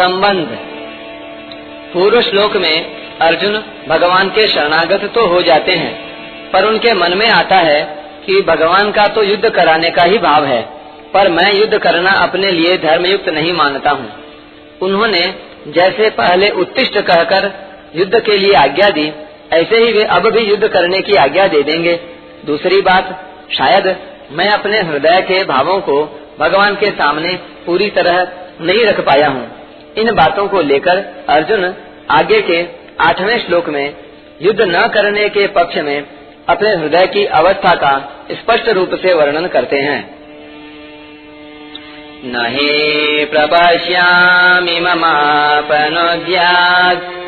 संबंध। पूर्व श्लोक में अर्जुन भगवान के शरणागत तो हो जाते हैं, पर उनके मन में आता है कि भगवान का तो युद्ध कराने का ही भाव है, पर मैं युद्ध करना अपने लिए धर्मयुक्त नहीं मानता हूँ। उन्होंने जैसे पहले उत्तिष्ट कहकर युद्ध के लिए आज्ञा दी, ऐसे ही वे अब भी युद्ध करने की आज्ञा दे देंगे। दूसरी बात, शायद मैं अपने हृदय के भावों को भगवान के सामने पूरी तरह नहीं रख पाया हूँ। इन बातों को लेकर अर्जुन आगे के आठवें श्लोक में युद्ध न करने के पक्ष में अपने हृदय की अवस्था का स्पष्ट रूप से वर्णन करते हैं। न हि प्रपश्यामि ममापनुद्यात्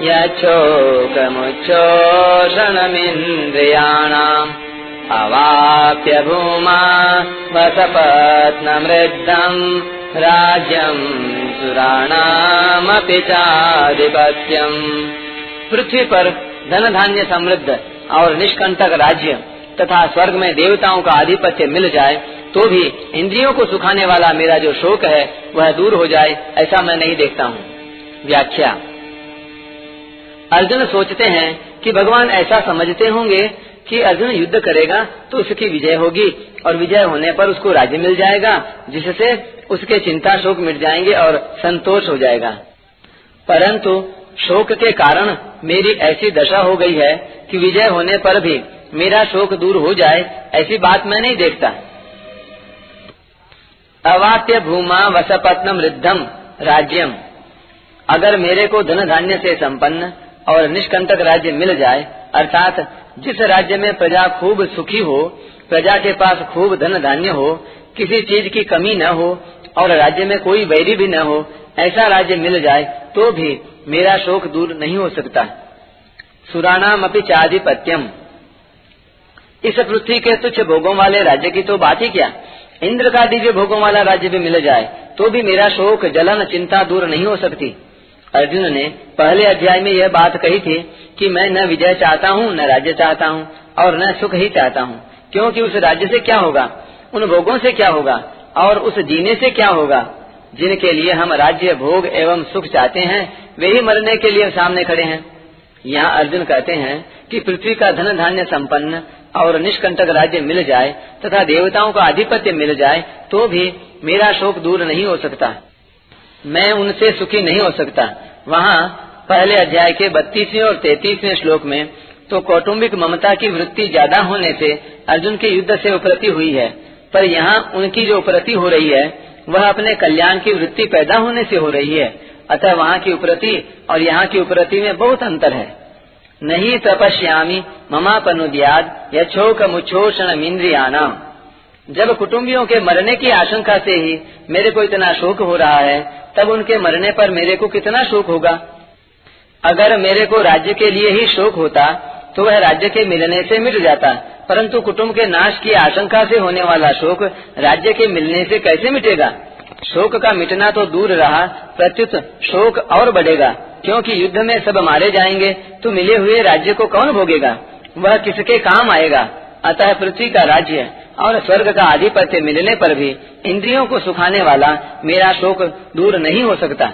अवाप्य भूमा वसपत्नमृद्धम् राज्यम् सुराणामपि चाधिपत्यम्। पृथ्वी पर धन धान्य समृद्ध और निष्कंटक राज्य तथा स्वर्ग में देवताओं का आधिपत्य मिल जाए तो भी इंद्रियों को सुखाने वाला मेरा जो शोक है, वह दूर हो जाए, ऐसा मैं नहीं देखता हूँ। व्याख्या। अर्जुन सोचते हैं कि भगवान ऐसा समझते होंगे कि अर्जुन युद्ध करेगा तो उसकी विजय होगी और विजय होने पर उसको राज्य मिल जाएगा, जिससे उसके चिंता शोक मिट जाएँगे और संतोष हो जाएगा। परंतु शोक के कारण मेरी ऐसी दशा हो गई है कि विजय होने पर भी मेरा शोक दूर हो जाए, ऐसी बात मैं नहीं देखता। अवात्य भूमा वसपत्नम रिद्धम राज्यम। अगर मेरे को धन धान्य से संपन्न और निष्कंटक राज्य मिल जाए, अर्थात जिस राज्य में प्रजा खूब सुखी हो, प्रजा के पास खूब धन धान्य हो किसी चीज़ की कमी न हो और राज्य में कोई वैरी भी न हो, ऐसा राज्य मिल जाए तो भी मेरा शोक दूर नहीं हो सकता। सुराणाम अपनी चाधिपत्यम। इस पृथ्वी के तुच्छ भोगों वाले राज्य की तो बात ही क्या? इंद्र का दिव्य भोगों वाला राज्य भी मिल जाए तो भी मेरा शोक, जलन, चिंता दूर नहीं हो सकती। अर्जुन ने पहले अध्याय में यह बात कही थी कि मैं न विजय चाहता हूँ, न राज्य चाहता हूँ और न सुख ही चाहता हूँ, क्योंकि उस राज्य से क्या होगा? उन भोगों से क्या होगा और उस जीने से क्या होगा? जिनके लिए हम राज्य, भोग एवं सुख चाहते हैं, वे ही मरने के लिए सामने खड़े हैं। यहाँ अर्जुन कहते हैं कि पृथ्वी का धन धान्य संपन्न और निष्कंटक राज्य मिल जाए तथा देवताओं का आधिपत्य मिल जाए तो भी मेरा शोक दूर नहीं हो सकता। मैं उनसे सुखी नहीं हो सकता। वहाँ पहले अध्याय के बत्तीसवें और तैतीसवें श्लोक में तो कौटुंबिक ममता की वृत्ति ज़्यादा होने से अर्जुन के युद्ध से उपरति हुई है। पर यहाँ उनकी जो उपरति हो रही है, वह अपने कल्याण की वृत्ति पैदा होने से हो रही है। अतः वहाँ की उपरति और यहाँ की उपरति में बहुत अंतर है। नहीं तपस्यामी ममापनुद्याद यछोक मुछोषण इंद्रियाना जब कुटुंबियों के मरने की आशंका से ही मेरे को इतना शोक हो रहा है, तब उनके मरने पर मेरे को कितना शोक होगा? अगर मेरे को राज्य के लिए ही शोक होता तो वह राज्य के मिलने से मिट जाता। परंतु कुटुंब के नाश की आशंका से होने वाला शोक राज्य के मिलने से कैसे मिटेगा? शोक का मिटना तो दूर रहा, प्रत्युत शोक और बढ़ेगा। क्योंकि युद्ध में सब मारे जाएँगे तो मिले हुए राज्य को कौन भोगेगा? वह किसके काम आएगा? अतः पृथ्वी का राज्य और स्वर्ग का आधिपत्य मिलने पर भी इंद्रियों को सुखाने वाला मेरा शोक दूर नहीं हो सकता।